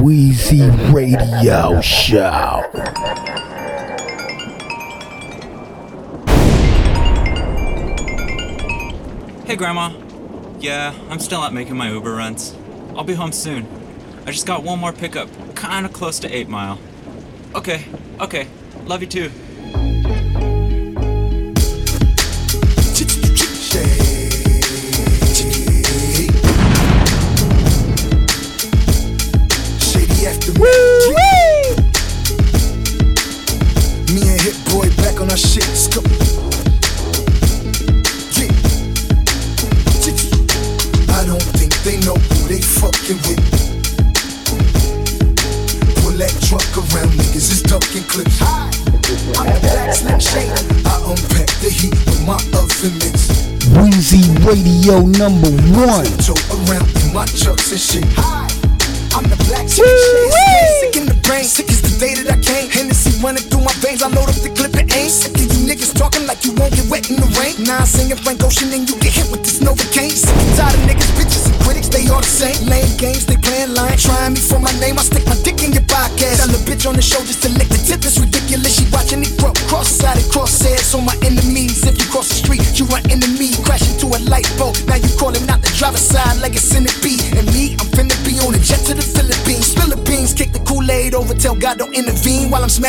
Weezy Radio Show. Hey, Grandma. Yeah, I'm still out making my Uber runs. I'll be home soon. I just got one more pickup, kinda close to 8 Mile. Okay, okay. Love you too.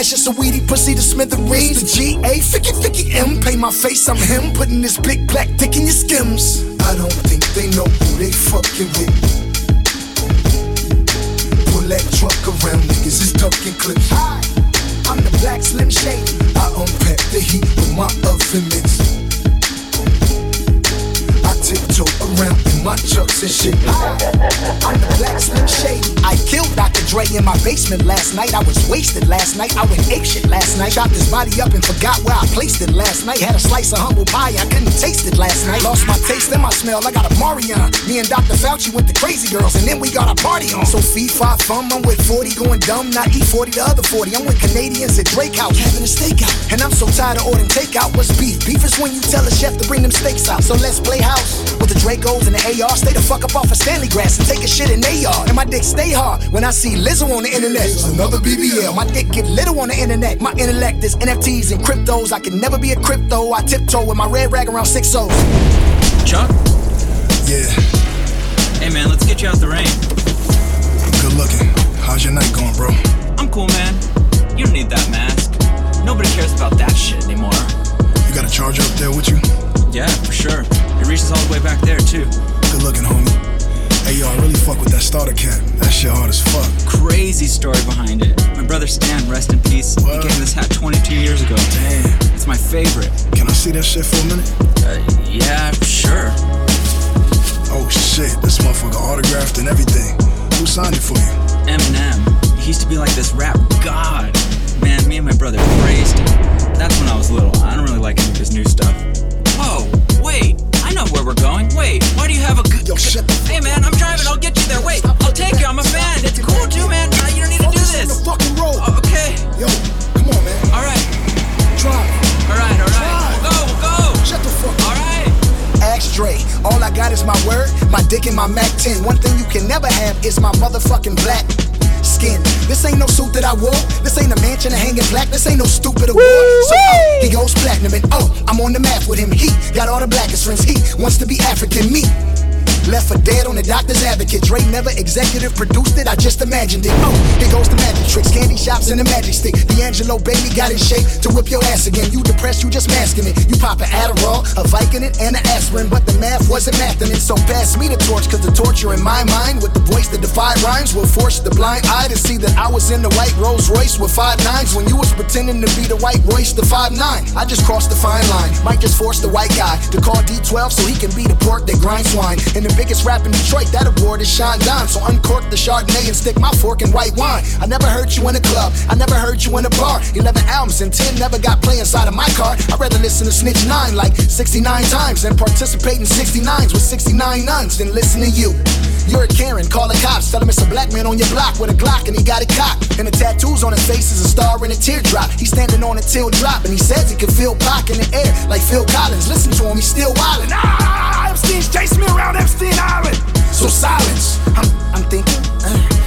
Smashing some weedy pussy to smithereens. The G-A, Ficky, Ficky M. Pay my face, I'm him. Putting this big black dick in your skims. I don't think they know who they fucking with. Pull that truck around, niggas is ducking clips. Hi, I'm the black slim shade. I unpack the heat with my oven mitts. I around in my chucks and shit. I'm the black slim shade. I killed Dr. Dre in my basement last night. I was wasted last night. I went ape shit last night. Chopped his body up and forgot where I placed it last night. Had a slice of humble pie. I couldn't taste it last night. Lost my taste and my smell. I got a Marion. Me and Dr. Fauci went to crazy girls and then we got a party on. So feed five fum. I'm with 40 going dumb. Not E40 the other 40. I'm with Canadians at Drake House having a steakout. And I'm so tired of ordering takeout. What's beef? Beef is when you tell a chef to bring them steaks out. So let's play house the Dracos and the AR. Stay the fuck up off of Stanley grass and take a shit in yard. And my dick stay hard when I see Lizzo on the internet. Another BBL. My dick get little on the internet. My intellect is NFTs and cryptos. I can never be a crypto. I tiptoe with my red rag around six O's. Chuck? Yeah, Hey, man, let's get you out the rain. good looking. How's your night going, bro? I'm cool, man. You don't need that mask. Nobody cares about that shit anymore. You got a charger up there with you? Yeah, for sure. It reaches all the way back there, too. Good looking, homie. Hey, yo, I really fuck with that starter cap. That shit hard as fuck. Crazy story behind it. My brother Stan, rest in peace, he Word. gave me this hat 22 years ago. Damn. It's my favorite. Can I see that shit for a minute? Uh, yeah, for sure. Oh shit, this motherfucker autographed and everything. Who signed it for you? Eminem. He used to be like this rap god. Man, me and my brother Yo, shut the Hey man, I'm driving. I'll get you there. Wait, I'll take you. I'm a fan. It's cool too, man. Uh, you don't need to do Focus on this. the fucking road. Oh, okay. Yo, come on, man. All right. Drive. All right. All right. We'll go. We'll go. Shut the fuck up. right. Ask Dre. All I got is my word, my dick and my Mac 10. One thing you can never have is my motherfucking black skin. This ain't no suit that I wore. This ain't a mansion of hanging black. This ain't no stupid award. So oh, he goes platinum and oh, I'm on the map with him. He got all the blackest friends. He wants to be African. Me. Left for dead on the doctor's advocate. Dre never executive produced it, I just imagined it. Oh, here goes the magic tricks, candy shops and the magic stick. D'Angelo baby got in shape to whip your ass again. You depressed, you just masking it. You pop an Adderall, a Vicodin, and an aspirin, but the math wasn't mathing it. So pass me the torch, cause the torture in my mind with the voice that defied rhymes will force the blind eye to see that I was in the white Rolls Royce with five nines when you was pretending to be the white Royce, the five nine. I just crossed the fine line. Might just force the white guy to call D12 so he can be the pork that grinds swine. And the biggest rap in Detroit, that award is Sean Don. So uncork the Chardonnay and stick my fork in white wine. I never heard you in a club, I never heard you in a bar. 11 albums and 10 never got play inside of my car. I'd rather listen to Snitch 9 like 69 times and participate in 69s with 69 nuns than listen to you. You're a Karen, call the cops, tell him it's a black man on your block with a Glock and he got a cocked. And the tattoos on his face is a star and a teardrop. He's standing on a teardrop and he says he can feel Pac in the air like Phil Collins. Listen to him, he's still wildin'. Ah, so silence. I'm, I'm thinking. Uh.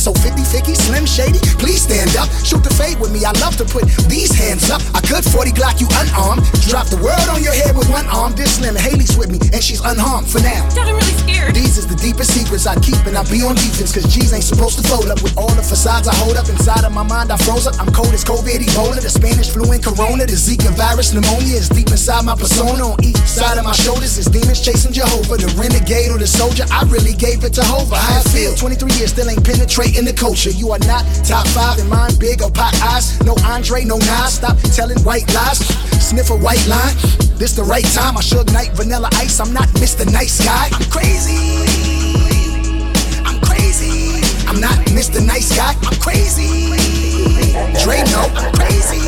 So 50 50, Slim Shady, please stand up. Shoot the fade with me. I love to put these hands up. I could 40 Glock you unarmed. Drop the world on your head with one arm. This Slim Hailie's with me, and she's unharmed for now. I'm really scared. These is the deepest secrets I keep, and I be on defense, cause G's ain't supposed to fold up with all the facades I hold up. Inside of my mind, I froze up. I'm cold as COVID, Ebola, the Spanish flu and Corona, the Zika virus, pneumonia is deep inside my persona. On each side of my shoulders is demons chasing Jehovah, the renegade or the soldier. I really gave it to Hova. How I feel? 23 years still ain't penetrating the culture. You are not top five in mine, big or pot eyes. No Andre, no Nas. Stop telling white lies. Sniff a white line. This the right time. I should night vanilla ice. I'm not Mr. Nice Guy. I'm crazy. I'm crazy. I'm not Mr. Nice Guy. I'm crazy. Dre, no, I'm crazy.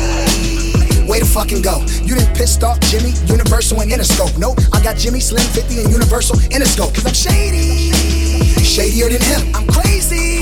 Way to fucking go. You didn't pissed off Jimmy, Universal, and Interscope. Nope, I got Jimmy, Slim 50, and Universal Interscope. Cause I'm shady. Shadier than him. I'm crazy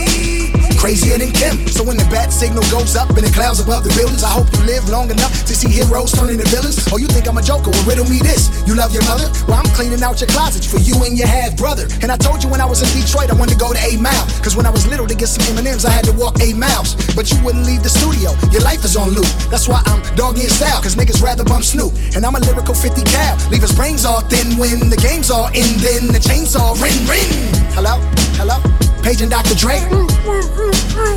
crazier than Kim. So when the bat signal goes up in the clouds above the buildings, I hope you live long enough to see heroes turn into villains. Or you think I'm a joker? Well, riddle me this. You love your mother? Well, I'm cleaning out your closets for you and your half brother. And I told you when I was in Detroit, I wanted to go to 8 Mile. Cause when I was little to get some M&M's, I had to walk 8 miles. But you wouldn't leave the studio. Your life is on loop. That's why I'm doggy in style. Cause niggas rather bump Snoop. And I'm a lyrical 50 cal. Leave his brains all thin when the game's all in. Then the chainsaw ring, ring. Hello? Hello? Page and Dr. Dre.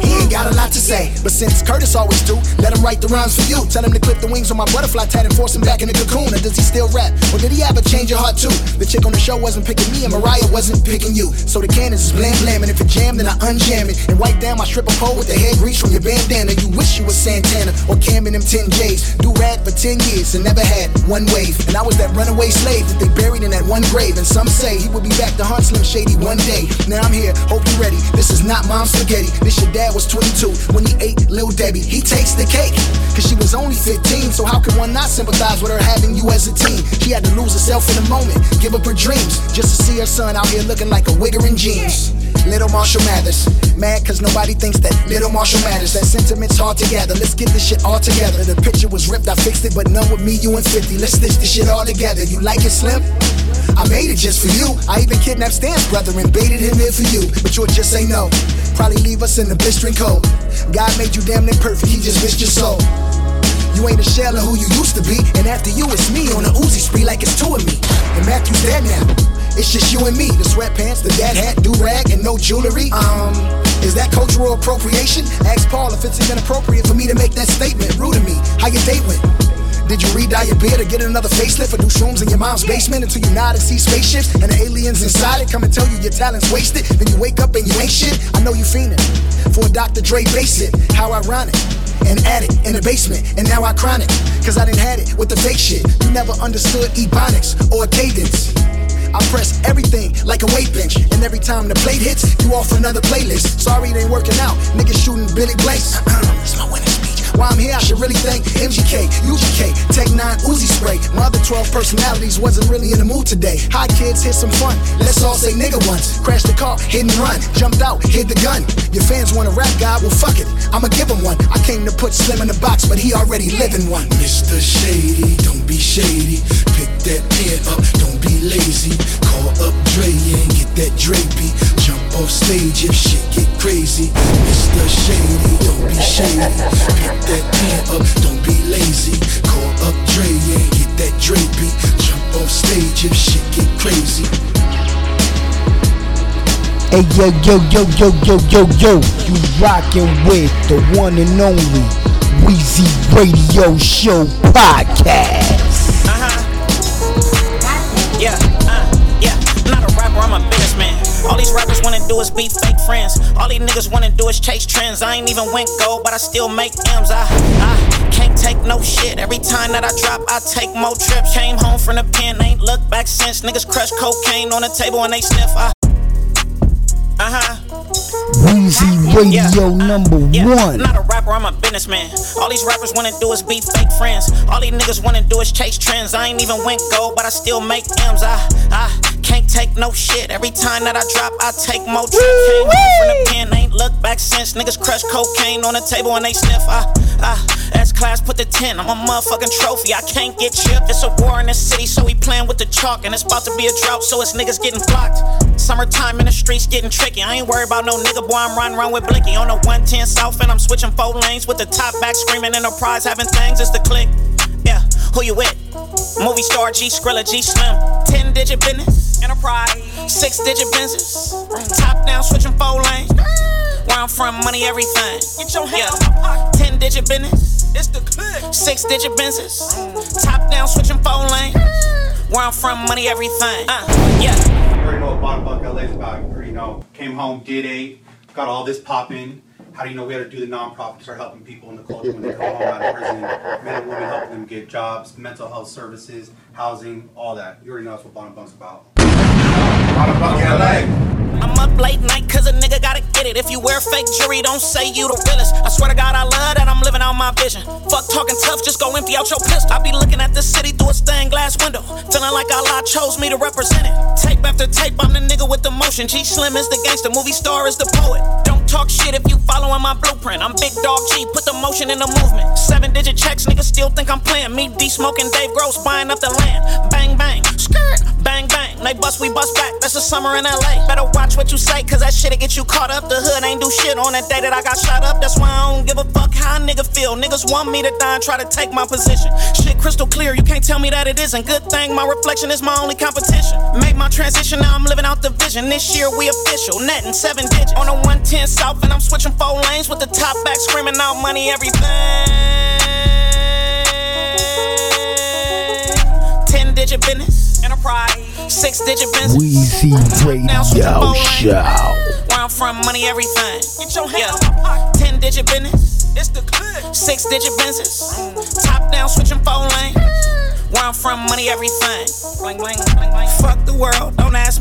He ain't got a lot to say, but since Curtis always do, let him write the rhymes for you. Tell him to clip the wings on my butterfly tat and force him back in the cocoon. Or does he still rap? Or did he have a change of heart too? The chick on the show wasn't picking me, and Mariah wasn't picking you. So the cannons is blam blam, and if it jam, then I unjam it and wipe down my stripper pole with the hair grease from your bandana. You wish you was Santana or Cam in them 10 J's. Do rag for 10 years and never had one wave. And I was that runaway slave that they buried in that one grave. And some say he will be back to hunt Slim Shady one day. Now I'm here, hope ready. This is not mom's spaghetti. This your dad was 22 when he ate Lil Debbie. He takes the cake, cause she was only 15. So how can one not sympathize with her having you as a teen? She had to lose herself in a moment, give up her dreams, just to see her son out here looking like a wigger in jeans. Little Marshall Mathers. Mad cause nobody thinks that Little Marshall matters. That sentiment's hard to gather. Let's get this shit all together. The picture was ripped, I fixed it, but none with me, you and 50. Let's stitch this shit all together. You like it, Slim? I made it just for you. I even kidnapped Stan's brother and baited him in for you. But you'll just say no. Probably leave us in the blistering cold. God made you damn near perfect, he just missed your soul. You ain't a shell of who you used to be. And after you, it's me on a Uzi spree like it's two of me. And Matthew's dead now. It's just you and me. The sweatpants, the dad hat, do rag, and no jewelry. Um, is that cultural appropriation? Ask Paul if it's even appropriate for me to make that statement. Rude to me. How your date went? Did you re-dye your beard or get another facelift or do shrooms in your mom's basement until you nod and see spaceships and the aliens inside it come and tell you your talent's wasted? Then you wake up and you ain't shit. I know you fiending for a Dr. Dre base it. How ironic. And addict in the basement, and now I chronic. Cause I didn't had it with the fake shit. You never understood ebonics or cadence. I press everything like a weight bench. And every time the plate hits, you off another playlist. Sorry it ain't working out. Niggas shooting Billy Blaze. My winning. Why I'm here, I should really thank MGK, UGK, Tech 9, Uzi Spray. My other 12 personalities wasn't really in the mood today. Hi kids, here's some fun. Let's all say nigga once. Crashed the car, hit and run. Jumped out, hid the gun. Your fans want a rap guy? Well, fuck it. I'ma give him one. I came to put Slim in the box, but he already living one. Mr. Shady, don't be shady. Pick that pen up, don't be lazy. Call up Dre and get that drapey. Jump off stage if shit get crazy. Mr. Shady, don't be shady. Pick that pen up, don't be lazy. Call up Dre and get that drapey. Jump off stage if shit get crazy. Hey yo yo yo yo yo yo yo, you rockin' with the one and only Weezy Radio Show podcast. Uh-huh. Uh, yeah. All these rappers wanna do is be fake friends. All these niggas wanna do is chase trends. I ain't even went gold, but I still make M's. I, I can't take no shit. Every time that I drop, I take more trips. Came home from the pen, ain't looked back since. Niggas crush cocaine on the table and they sniff. I, uh-huh. Weezy Radio uh, number Yeah, one. Not a rapper, I'm a businessman. All these rappers wanna do is be fake friends. All these niggas wanna do is chase trends. I ain't even went gold, but I still make M's. I, I can't take no shit. Every time that I drop, I take more trips. Came from the pen, ain't looked back since. Niggas crush cocaine on the table and they sniff. I, I, S class put the 10. I'm a motherfucking trophy. I can't get chipped. It's a war in the city, so we playing with the chalk. And it's about to be a drought, so it's niggas getting blocked. Summertime in the streets getting tricky. I ain't worried about no nigga boy. I'm riding around with Blicky on the 110 South and I'm switching four lanes with the top back screaming enterprise having things. It's the click. Yeah, who you with? Movie star G Skrilla G Slim. 10 digit business. Enterprise. Six digit business. Top down switching four lanes. Where I'm from, money, everything. Get your hand yeah. 10 digit business. It's the click. Six digit business. Top down switching four lanes. Where I'm from, money, everything. Uh, yeah. What Bottom Buck LA is about. You know. Came home, did eight, got all this popping. How do you know we had to do the nonprofit, to start helping people in the culture when they come home out of prison? Men and women helping them get jobs, mental health services, housing, all that. You already know that's what Bottom Buck's about. Bottom Buck LA. I'm up late night cause a nigga gotta get it. If you wear fake jewelry, don't say you the realest. I swear to God, I love that I'm living out my vision. Fuck talking tough, just go empty out your pistol. I be looking at the city through a stained glass window. Feeling like Allah chose me to represent it. Tape after tape, I'm the nigga with the motion. G Slim is the gangster, movie star is the poet. Don't talk shit if you following my blueprint. I'm Big Dog G, put the motion in the movement. Seven digit checks, niggas still think I'm playing. Me, D smoking, Dave Gross, buying up the land. Bang, bang, skirt, bang, bang. They bust, we bust back. That's the summer in LA. Better watch what you say, cause that shit'll get you caught up. The hood ain't do shit on that day that I got shot up. That's why I don't give a fuck how a nigga feel. Niggas want me to die and try to take my position. Shit crystal clear, you can't tell me that it isn't. Good thing my reflection is my only competition. Made my transition, now I'm living out the vision. This year we official, netting seven digits. On a 110 South, and I'm switching four lanes with the top back, screaming out money, everything. 10 digit business, enterprise. Six digit business. Weezy Radio Show. Where I'm from, money, everything. Get your hand yeah. Ten digit business. It's the clip. Six digit business. Top down, switching four lanes. Where I'm from, money, everything. Bling, bling, bling, bling. Fuck the world,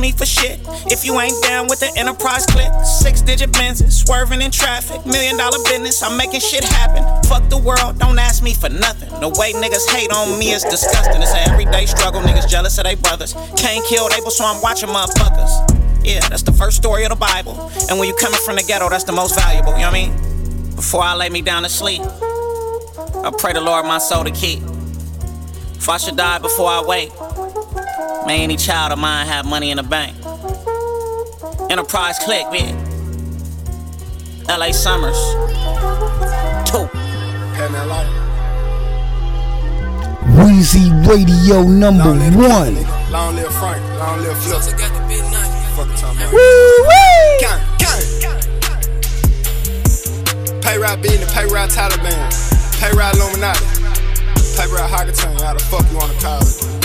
me for shit. If you ain't down with the enterprise click, six digit business, swerving in traffic, million dollar business, I'm making shit happen. Fuck the world, don't ask me for nothing. The way niggas hate on me is disgusting. It's an everyday struggle, niggas jealous of their brothers. Can't kill Abel, so I'm watching motherfuckers. Yeah, that's the first story of the Bible. And when you coming from the ghetto, that's the most valuable, you know what I mean? Before I lay me down to sleep, I pray the Lord my soul to keep. If I should die before I wake, may any child of mine have money in the bank. Enterprise click, man. LA Summers. Two. Weezy Radio number Long live one. nigga. Long live Frank. Long live Flip. Fuck time, man. Woo wee! Gang, gang. Pay ride beating, pay ride Taliban. Pay ride Illuminati. Pay ride Hackathon. How the fuck you wanna call it?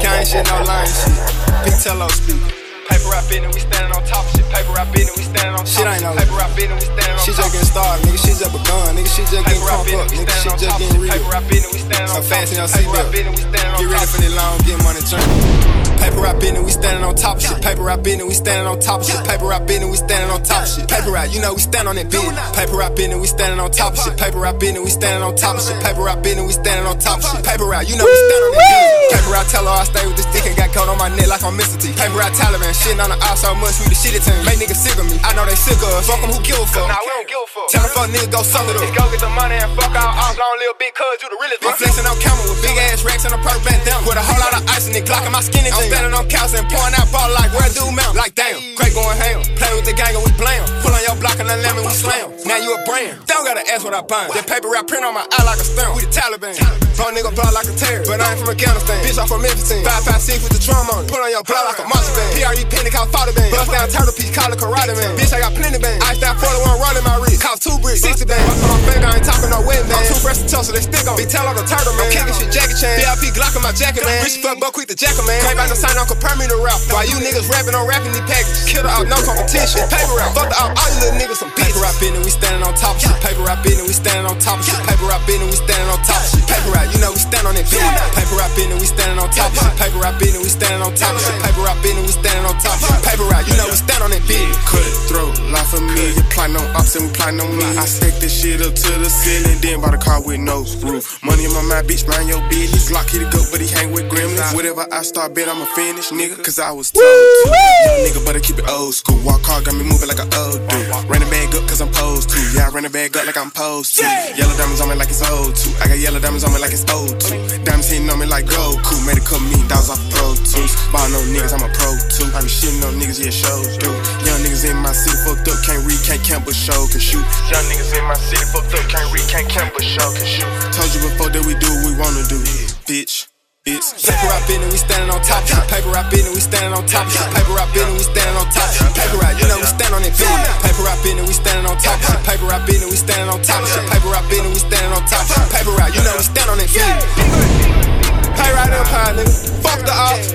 Gang shit, no lying shit. Big Tello speak. Paper rap business, we standing on top of shit. Paper rap business, we standing on top shit. Ain't no paper rap business, we standing on Shit top just getting started, nigga. Shit just begun, nigga. Shit just getting crunk up, nigga. on just getting real. Paper rap business, we standing So on top fasten your shit. Paper rap seatbelt. business, we standing on Get ready for the long, get money journey. Paper rap business, we standing on top of shit. Paper rap business, we standing on top of shit. Paper rap business, we standing on top of shit. Paper rap, you know we stand on that business. Paper rap business, we standing on top of shit. Paper rap business, we standing on top of shit. Paper rap business, we standing on top of shit. Paper rap, you know we stand on that business. Paper rap, tell her I stay with this dick and got caught on my neck like I'm Mr. T. Paper rap, Taliban, shitting on the ops so much we the shitty team. Make niggas sick of me. I know they sick of us. Fuck them, who give a fuck? Nah, we don't give a fuck. Tell them fuck niggas go suck it up. Just go get the money and fuck all off. Long live big cuz, you the realest. I'm flexing on camera with big ass racks and a bent down. With a whole lot of ice in it, Glock in my skinny jeans. Standing on couch and pouring out ball like where do mount. Like damn, Craig going ham. Play with the gang and we blam. Pull on your block and then lemon we slam. Now you a brand. Don't gotta ask what I buy. That paper wrap print on my eye like a stamp. We the Taliban. Bone nigga block like a terror, but I ain't from Afghanistan. Bitch, I'm from Memphis. 556 with the drum on it. Put on your block like a monster band. PRE penny call father band. Bust down turtle piece, call it karate man. Bitch, I got plenty bang. Ice down 41 rolling my wrist. Cost two bricks, 60 bang. Bust on my finger, I ain't talking no wet man. I'm too fresh to tussle, they stick on. Big tell on the turtle man. I'm kicking shit, Jackie Chan. VIP Glock on my jacket man. Rich fuck buck quick the jacket man. Came sign on, compare me to rap. While you niggas rapping on rapping these packages. Killer out, no competition. Paper rap, fuck the out, all you little niggas some bitches. Paper rap business, we standing on top of shit. Paper rap business, we standing on top of shit. Paper rap business, we standing on top of shit. Paper rap, you know we stand on that business. Paper rap business, we standing on top of shit. Paper rap business, we standing on top of shit. Paper rap business, we standing on top of shit. Paper rap, you know we stand on that business. Cutthroat, life familiar, plotting on ops and we plotting on me. I stack this shit up to the ceiling, then bought a car with no roof. Money in my mind, bitch, mind your business. Glock hit it good, but he hang with gremlins. Whatever I start, bet I'ma finish, nigga, cause I was told to. Young nigga, better keep it old school. Walk hard, got me moving like an old dude. Ran the bag up cause I'm posed to. Yeah, I ran the bag up like I'm posed to. Yellow diamonds on me like it's old too. I got yellow diamonds on me like it's old too. Diamonds hitting on me like Goku. Made a couple million dollars off of Pro Tools. Ball no niggas, I'm a pro too. I be shitting on niggas, yeah, shows do. Young niggas in my city fucked up, can't read, can't count, but show can shoot. Young niggas in my city fucked up, can't read, can't count, but show can shoot. Told you before that we do what we wanna do, bitch. It's paper I been and we standing on top. Paper I been and we standing on top. Paper I been and we standing on top. Paper I, you know we stand on it. Paper I been and we standing on top. Paper I been and we standing on top. Paper I been and we standing on top. Paper I, you know we stand on it. Pay right empire, nigga. Fuck the ops.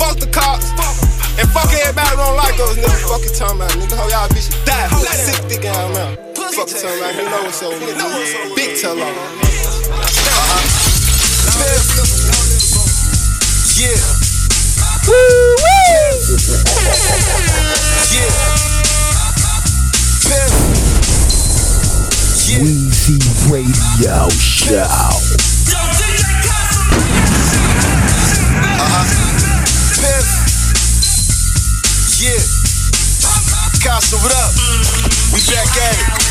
Fuck the cops. And fuck everybody don't like us, nigga. Fuck you talking about, nigga. How y'all bitches die. Sick dick out. Fuck you talking about, you know what's up, nigga. Big tell on. Yeah. Woo woo. Yeah. Yeah. Weezy Radio Show. Uh-huh. Yeah. Casa, what up? We back at it.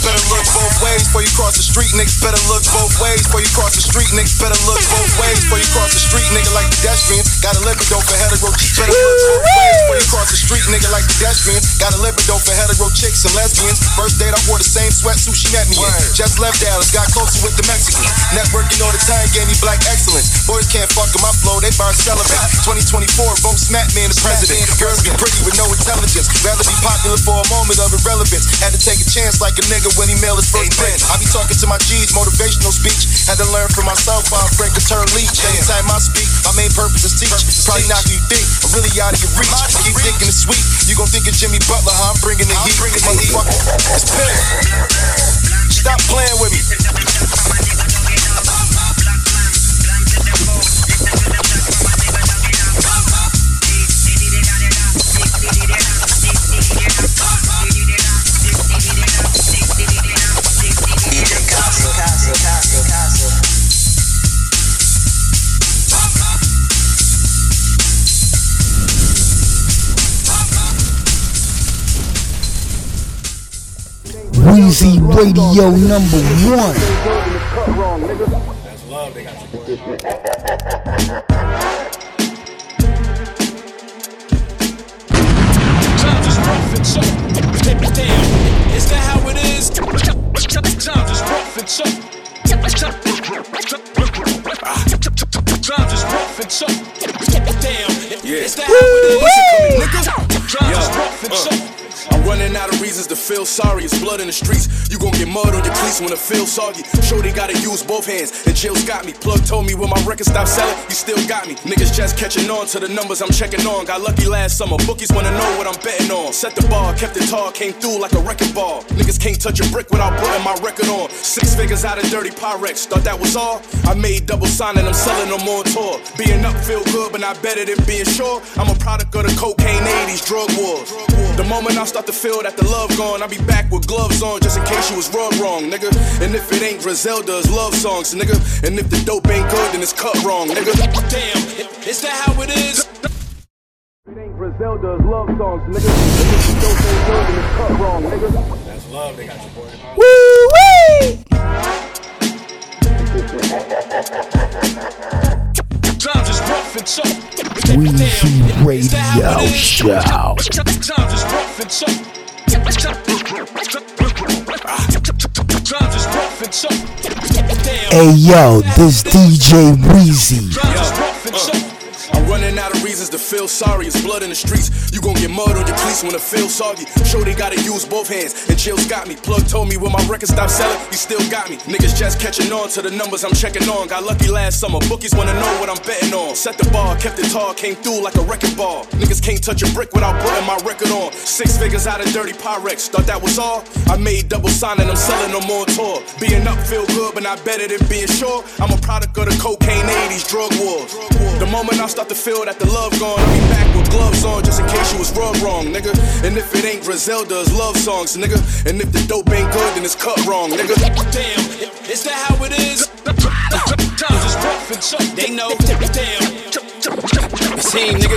Better look both ways before you cross the street, niggas. Better look both ways before you cross the street, niggas. Better look both ways before you cross the street, nigga. Like pedestrians, got a libido for hetero. chicks, Better look both ways before you cross the street, nigga. Like pedestrians, got a libido for hetero chicks and lesbians. First date, I wore the same sweatsuit she met me in. Just left Dallas, got closer with the Mexican. Networking all the time gave me black excellence. Boys can't fuck with my flow, they bar celibate. 2024, vote smack me in the president. Girls get pretty with no intelligence. Rather be popular for a moment of irrelevance. Had to take a chance like a nigga when he mailed his first pen. I be talking to my G's, motivational speech. Had to learn from myself I'm Frank turn leech. Anytime I speak, my main purpose is teach. Probably not who you think, I'm really out of your reach. Keep thinking it's sweet. You gon' think of Jimmy Butler, how I'm bringing the heat. Motherfucker, it's pimp. Stop playing with me. Weezy Radio number one. That's love, they got you. Time just rough and so damn. Is that how it is? Time just rough and so. Time just rough and so. Damn. Is that how it is? Time just rough and so. I'm running out of reasons to feel sorry. It's blood in the streets. You gon' get mud on your cleats when it feels soggy. Shorty gotta use both hands, and Jill's got me. Plug told me when my record stopped selling, you still got me. Niggas just catching on to the numbers I'm checking on. Got lucky last summer. Bookies wanna know what I'm betting on. Set the bar, kept it tall, came through like a wrecking ball. Niggas can't touch a brick without putting my record on. Six figures out of dirty Pyrex. Thought that was all? I made double sign and I'm selling them on tour. Being up feel good, but not better than being sure. I'm a product of the cocaine 80s drug wars. The moment I start to feel that the love gone, I'll be back with gloves on just in case you was wrong, wrong, nigga. And if it ain't Griselda's love songs, nigga. And if the dope ain't good, then it's cut wrong, nigga. Damn. Is that how it is? Griselda's love songs, nigga. And if the dope ain't good, then it's cut wrong, nigga. That's love, they got you, boy. Woo wee! Time just rough and so. Weezy Radio Show. Time just rough and so. Time just rough and so. Hey yo, this DJ Weezy. Time reasons to feel sorry. It's blood in the streets. You gon' get mud on your cleats when it feels soggy. Shorty gotta use both hands, and Jill's got me. Plug told me when my record stopped selling, he still got me. Niggas just catching on to the numbers I'm checking on. Got lucky last summer. Bookies wanna know what I'm betting on. Set the bar, kept it tall, came through like a wrecking ball. Niggas can't touch a brick without putting my record on. Six figures out of dirty Pyrex. Thought that was all? I made double sign and I'm selling them on tour. Being up feel good, but not better than being sure. I'm a product of the cocaine 80s drug wars. The moment I start to feel that the love gone, I'll be back with gloves on just in case you was wrong, wrong, nigga. And if it ain't Griselda's love songs, nigga. And if the dope ain't good, then it's cut wrong, nigga. Damn. Is that how it is? Time just rough and so. They know. Damn. Him, nigga.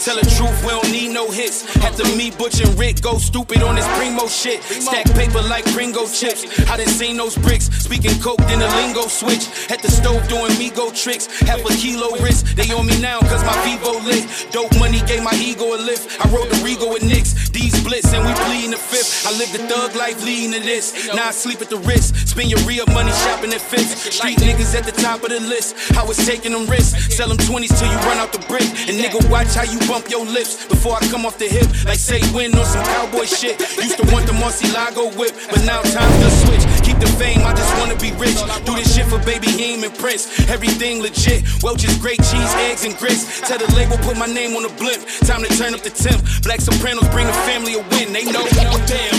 Tell the truth, we don't need no hits. After me, Butch and Rick go stupid on this primo shit. Stack paper like Pringo chips. I done seen those bricks. Speaking coke, then the lingo switch. At the stove doing me go tricks. Half a kilo wrist. They on me now cause my Vivo lit. Dope money gave my ego a lift. I rode the Regal with Knicks. These blitz and we pleading the fifth. I live the thug life leading to this. Now I sleep at the wrist. Spend your real money shopping at fifth. Street niggas at the top of the list. I was taking them risks. Sell them 20s till you run out the brick. And nigga, watch how you bump your lips before I come off the hip. Like say win on some cowboy shit. Used to want the Lago whip, but now time's to switch. Keep the fame, I just wanna be rich. Do this shit for baby Heem and Prince. Everything legit. Welch's great cheese, eggs, and grits. Tell the label, put my name on the blimp. Time to turn up the temp. Black Sopranos bring the family a win. They know, damn.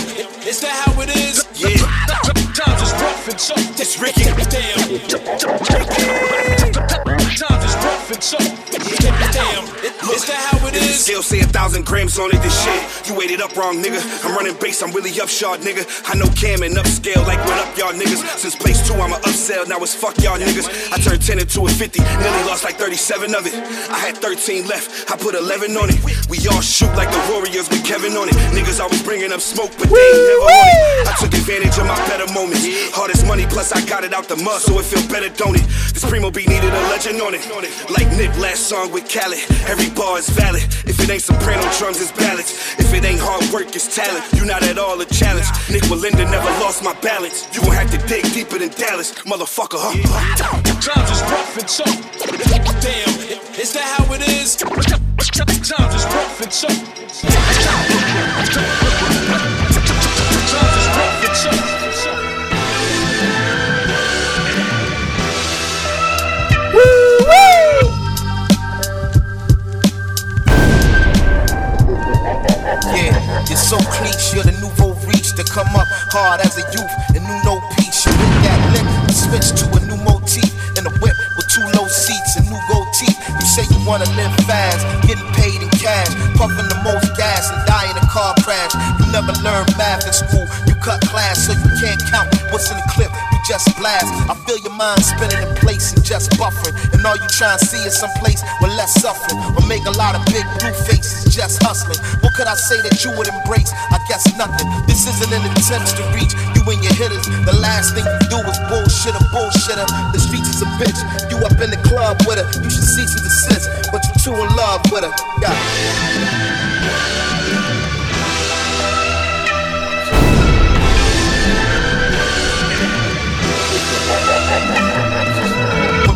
Is that how it is? Yeah. Times is rough and so. It's Ricky. Damn. Say thousand grams on it, this shit. You weighted up wrong, nigga. I'm running base, I'm really upshot, nigga. I know Cam and upscale, like what up, y'all niggas. Since place two, I'm a upsell, now it's fuck y'all niggas. I turned 10 into a 50, nearly lost like 37 of it. I had 13 left, I put 11 on it. We all shoot like the Warriors with Kevin on it. Niggas always bringing up smoke, but they ain't never on it. I took advantage of my better moments. Hardest money, plus I got it out the mud, so it feel better, don't it? This Primo beat needed a legend on it. Like Nick last song with Khaled. Every bar is valid. If it ain't soprano drums, it's ballads. If it ain't hard work, it's talent. You not at all a challenge. Nik Wallenda never lost my balance. You gon' have to dig deeper than Dallas, motherfucker, huh? Times is rough and so. Damn. Is that how it is? Times is rough and so. Times is rough and so. Yeah, you're so cliche, you're the nouveau reach to come up hard as a youth and knew no peace. You hit that lick, you switch to a new motif in a whip with two low seats and new gold teeth. You say you wanna live fast, getting paid in cash, puffing the most gas and dying car crash. You never learned math in school, you cut class so you can't count what's in the clip. You just blast. I feel your mind spinning in place and just buffering, and all you try and see is some place with less suffering, or make a lot of big blue faces just hustling. What could I say that you would embrace? I guess nothing. This isn't an attempt to reach you and your hitters. The last thing you do is bullshit a bullshitter. The streets is a bitch. You up in the club with her. You should cease and desist, but you're too in love with her. Yeah.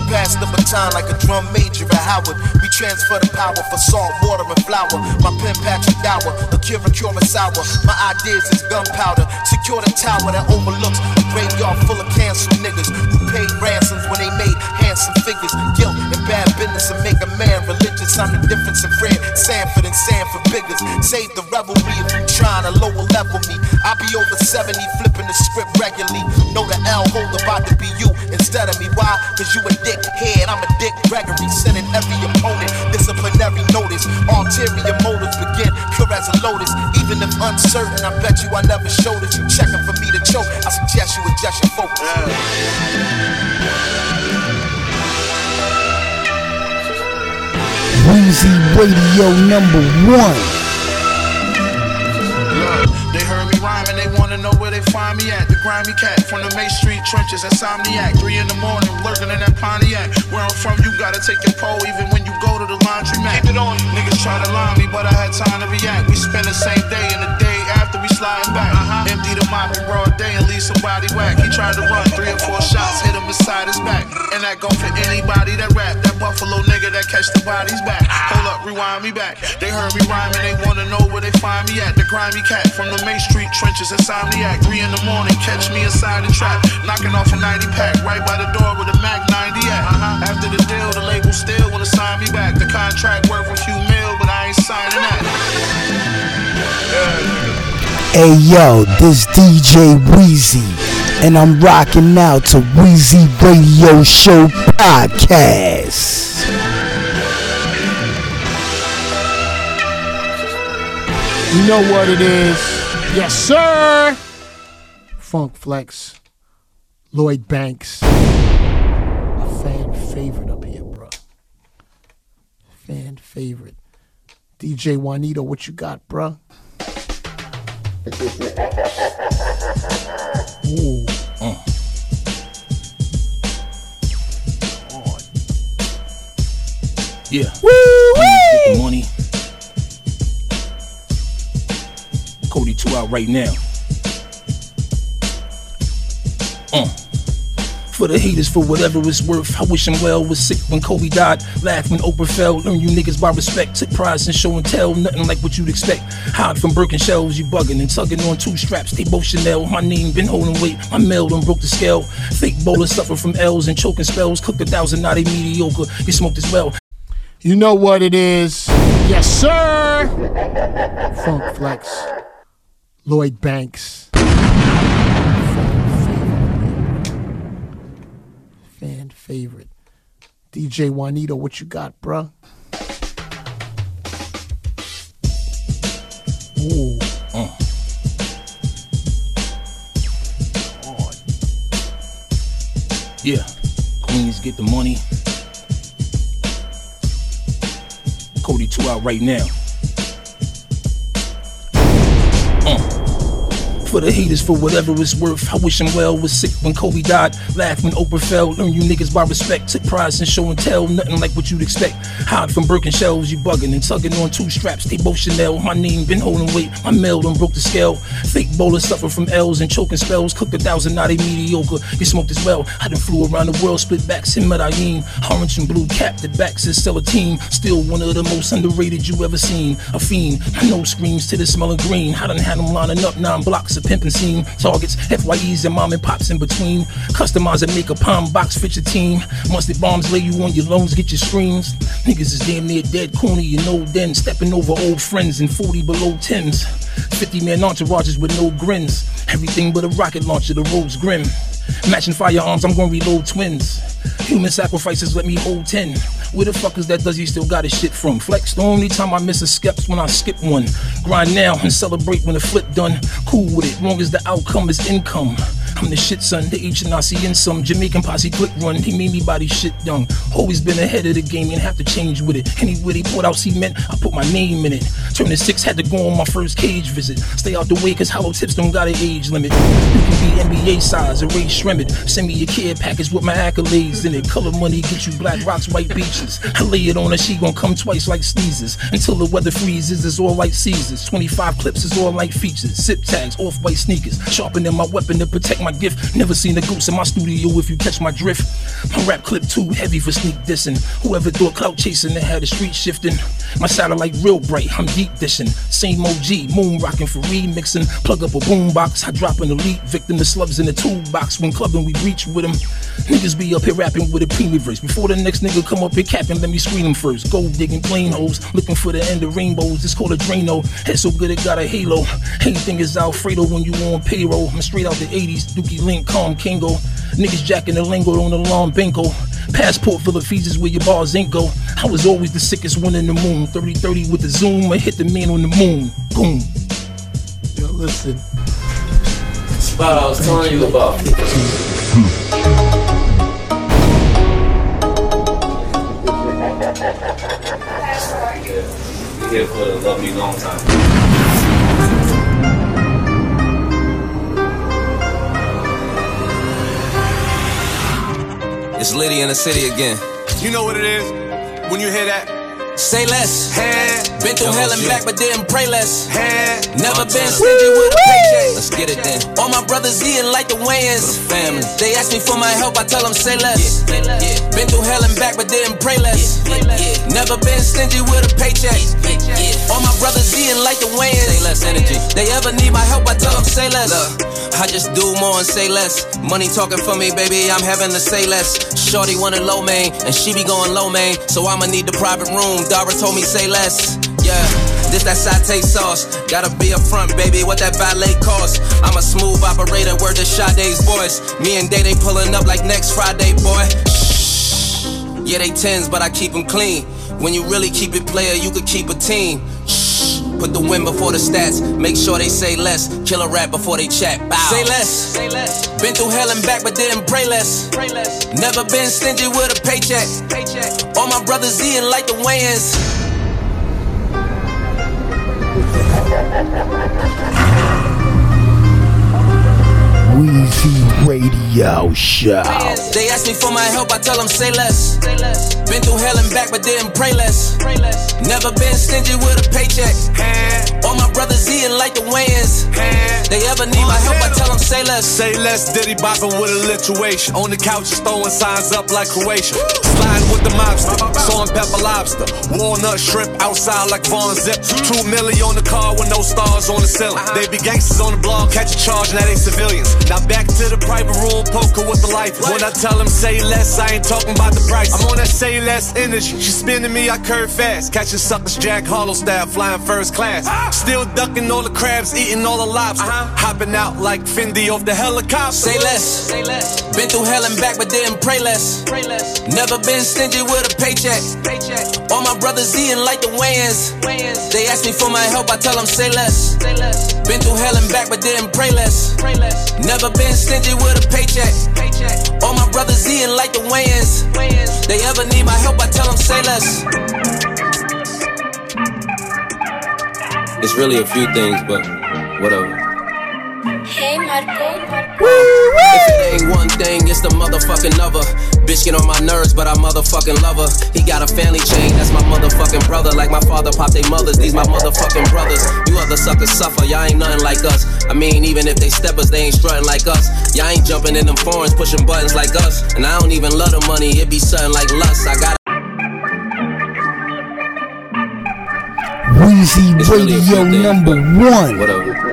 Past the baton like a drum major at Howard. We transfer the power for salt, water, and flour. My pen Patrick Dower, Akira Kurosawa. My ideas is gunpowder. Secure the tower that overlooks graveyard full of canceled niggas who paid ransoms when they made handsome figures. Guilt and bad business and make a man religious. I'm the difference in Fred Sanford and Sanford Biggers. Save the revelry if you trying to lower level me. I be over 70 flipping the script regularly. Know the L hold about to be you instead of me. Why? Cause you a dick head, I'm a dick Gregory. Sending every opponent disciplinary notice. Ulterior motives begin pure as a lotus. Even if uncertain, I bet you I never showed it. You checking for me to choke. I suggest you adjust your focus. Weezy Radio number one. Look, they heard me rhyming, they wanna know where they find me at. The grimy cat from the Main Street trenches, insomniac. Three in the morning, lurking in that Pontiac. Where I'm from, you gotta take your pole even when you go to the laundromat. Keep it on. Niggas try to lie me, but I had time to react. We spend the same day and the day after we sliding back. Uh-huh. Empty the mop in broad day and leave somebody whack. He tried to run three or four shots, hit him beside his back. And that go for anybody that rap. That buffalo nigga that catch the bodies back. Hold up, rewind me back. They heard me rhyming, they wanna know where they find me at. The grimy cat from the Main Street trenches, insomniac. Three in the morning, catch me inside the trap. Knocking off a 90 pack, right by the door with a Mac 90 at. Uh-huh. After the deal, the label still wanna sign me back. The contract worth a few mil, but I ain't signing that. Hey yo, this DJ Weezy, and I'm rocking out to Weezy Radio Show Podcast. You know what it is. Yes, sir. Funk Flex. Lloyd Banks. A fan favorite up here, bro. Fan favorite. DJ Juanito, what you got, bruh? Ooh. Uh. Yeah. Get the money. Cody 2 out right now. Uh. For the haters, for whatever it's worth. I wish him well. Was sick when Kobe died. Laugh when Oprah fell. Learn you niggas by respect. Took prize and show and tell. Nothing like what you'd expect. Hide from broken shelves. You bugging and tugging on two straps. They both Chanel. My name been holding weight. My mail done broke the scale. Fake bowlers suffer from L's and choking spells. Cooked a thousand, not a mediocre. Get smoked as well. You know what it is. Yes, sir. Funk Flex. Lloyd Banks. Favorite. DJ Juanito, what you got, bruh? Ooh. Uh. Yeah. Queens get the money. Cody 2 out right now. For the haters, for whatever it's worth. I wish him well. Was sick when Kobe died. Laugh when Oprah fell. Learn you niggas by respect. Took prize and show and tell. Nothing like what you'd expect. Hide from broken shelves. You bugging and tugging on two straps. They both Chanel. My name been holding weight. My mail done broke the scale. Fake bowlers suffer from L's and choking spells. Cooked a thousand, not a mediocre. Get smoked as well. I done flew around the world. Split backs in Medellin. Orange and blue cap. The backs is still a team. Still one of the most underrated you ever seen. A fiend. I know screams to the smell of green. I done had them lining up nine blocks of pimping scene. Targets, FYEs, and mom and pops in between. Customize and make a palm box fit your team. Mustard bombs lay you on your lungs, get your screams. Niggas is damn near dead, corny, you know then. Stepping over old friends and 40 below Tims. 50 man entourages with no grins. Everything but a rocket launcher, the road's grim. Matching firearms, I'm gonna reload twins. Human sacrifices let me hold 10. Where the fuck is that does he still got his shit from? Flex, the only time I miss a skep's when I skip one. Grind now and celebrate when the flip done. Cool with it, long as the outcome is income. I'm the shit son, the H and I see in some Jamaican posse quick run. He made me body shit young. Always been ahead of the game and have to change with it. Anywhere they put out cement, I put my name in it. Turn the six, had to go on my first cage visit. Stay out the way, cause hollow tips don't got an age limit. You can be NBA size, a Ray Shrimmet. Send me your kid package with my accolades in it. Color money, get you black rocks, white beaches. I lay it on her, she gon' come twice like sneezes. Until the weather freezes, it's all like seasons. 25 clips is all like features. Zip tags, off white sneakers. Sharpening my weapon to protect my gift. Never seen a goose in my studio if you catch my drift. My rap clip too heavy for sneak dissing. Whoever thought clout chasing that had the street shifting. My satellite real bright, I'm deep dishing. Same OG, moon rocking for remixing. Plug up a boombox, I drop an elite victim. The slubs in the toolbox. When clubbing, we reach with them. Niggas be up here rapping with a premium verse. Before the next nigga come up here capping, let me screen him first. Gold digging plain holes, looking for the end of rainbows. It's called a Drano. Head so good it got a halo. Anything is Alfredo when you on payroll. I'm straight out the 80s, Dookie Link, Calm Kingo. Niggas jacking the lingo on the lawn bingo. Passport full of fees where your bars ain't go. I was always the sickest one in the moon. 30 30 with the zoom, I hit the man on the moon. Boom. Yo, listen. Spot I was telling you about. yeah, we here for a lovely long time. It's Liddy in the city again. You know what it is when you hear that. Say less. Been through hell and back, but didn't pray less. Never been stingy with a paycheck. woo. Let's get it then. All my brothers eating like the Wayans. family. They ask me for my help, I tell them say less. Been through hell and back, but didn't pray less. Never been stingy with a paycheck. All my brothers eating like the Wayans. Say less energy. They ever need my help, I tell them say less. Look, I just do more and say less. Money talking for me, baby, I'm having to say less. Shorty wanted low main, and she be going low main, so I'ma need the private room. Dara told me say less. Yeah, this that satay sauce. Gotta be up front, baby. What that valet cost? I'm a smooth operator. Word to Sade's voice. Me and Day they pulling up like next Friday, boy. Yeah, they tens, but I keep them clean. When you really keep it player, you could keep a team. Shh. Put the win before the stats. Make sure they say less. Kill a rap before they chat. Bow. Say less. Say less. Been through hell and back, but didn't pray less. Never been stingy with a paycheck. All my brothers eating like the Wayans. Weezy Radio Show. They ask me for my help, I tell them say less. Been through hell and back, but didn't pray less. Never been stingy with a paycheck. All my brothers eating like the Wayans. They ever need my help, I tell them say less. Say less, Diddy bopping with a alliteration. On the couch, just throwing signs up like Croatia. Sliding with the mobster, salt and pepper lobster. Walnut shrimp outside like Von Zip. Two milli on the car with no stars on the ceiling. Uh-huh. They be gangsters on the blog, catch a charge, now they civilians. Now back to the private room, poker with the life. When I tell them say less, I ain't talking about the price. I'm on that say less energy. She spinning me, I curve fast. Catching suckers, Jack Harlow style, flying first class. Uh-huh. Still ducking all the crabs, eating all the lobster. Uh-huh. Hopping out like Fendi off the helicopter. Say less. Say less. Been through hell and back, but didn't pray less. Never been stingy with a paycheck. Paycheck. All my brothers eating like the Wayans. They ask me for my help, I tell them say less. Been through hell and back, but didn't pray less. Never been stingy with a paycheck. Paycheck. All my brothers eating like the Wayans. They ever need my help, I tell them say less. It's really a few things, but whatever. Hey Marco. Ain't one thing, it's the motherfucking other. Bitch get on my nerves, but I motherfucking love her. He got a family chain, that's my motherfucking brother. Like my father popped they mothers, these my motherfucking brothers. You other suckers suffer, y'all ain't nothing like us. I mean, even if they steppers, they ain't strutting like us. Y'all ain't jumping in them foreigns, pushing buttons like us. And I don't even love the money, it be something like lust. I got Weezy Radio number one. Hey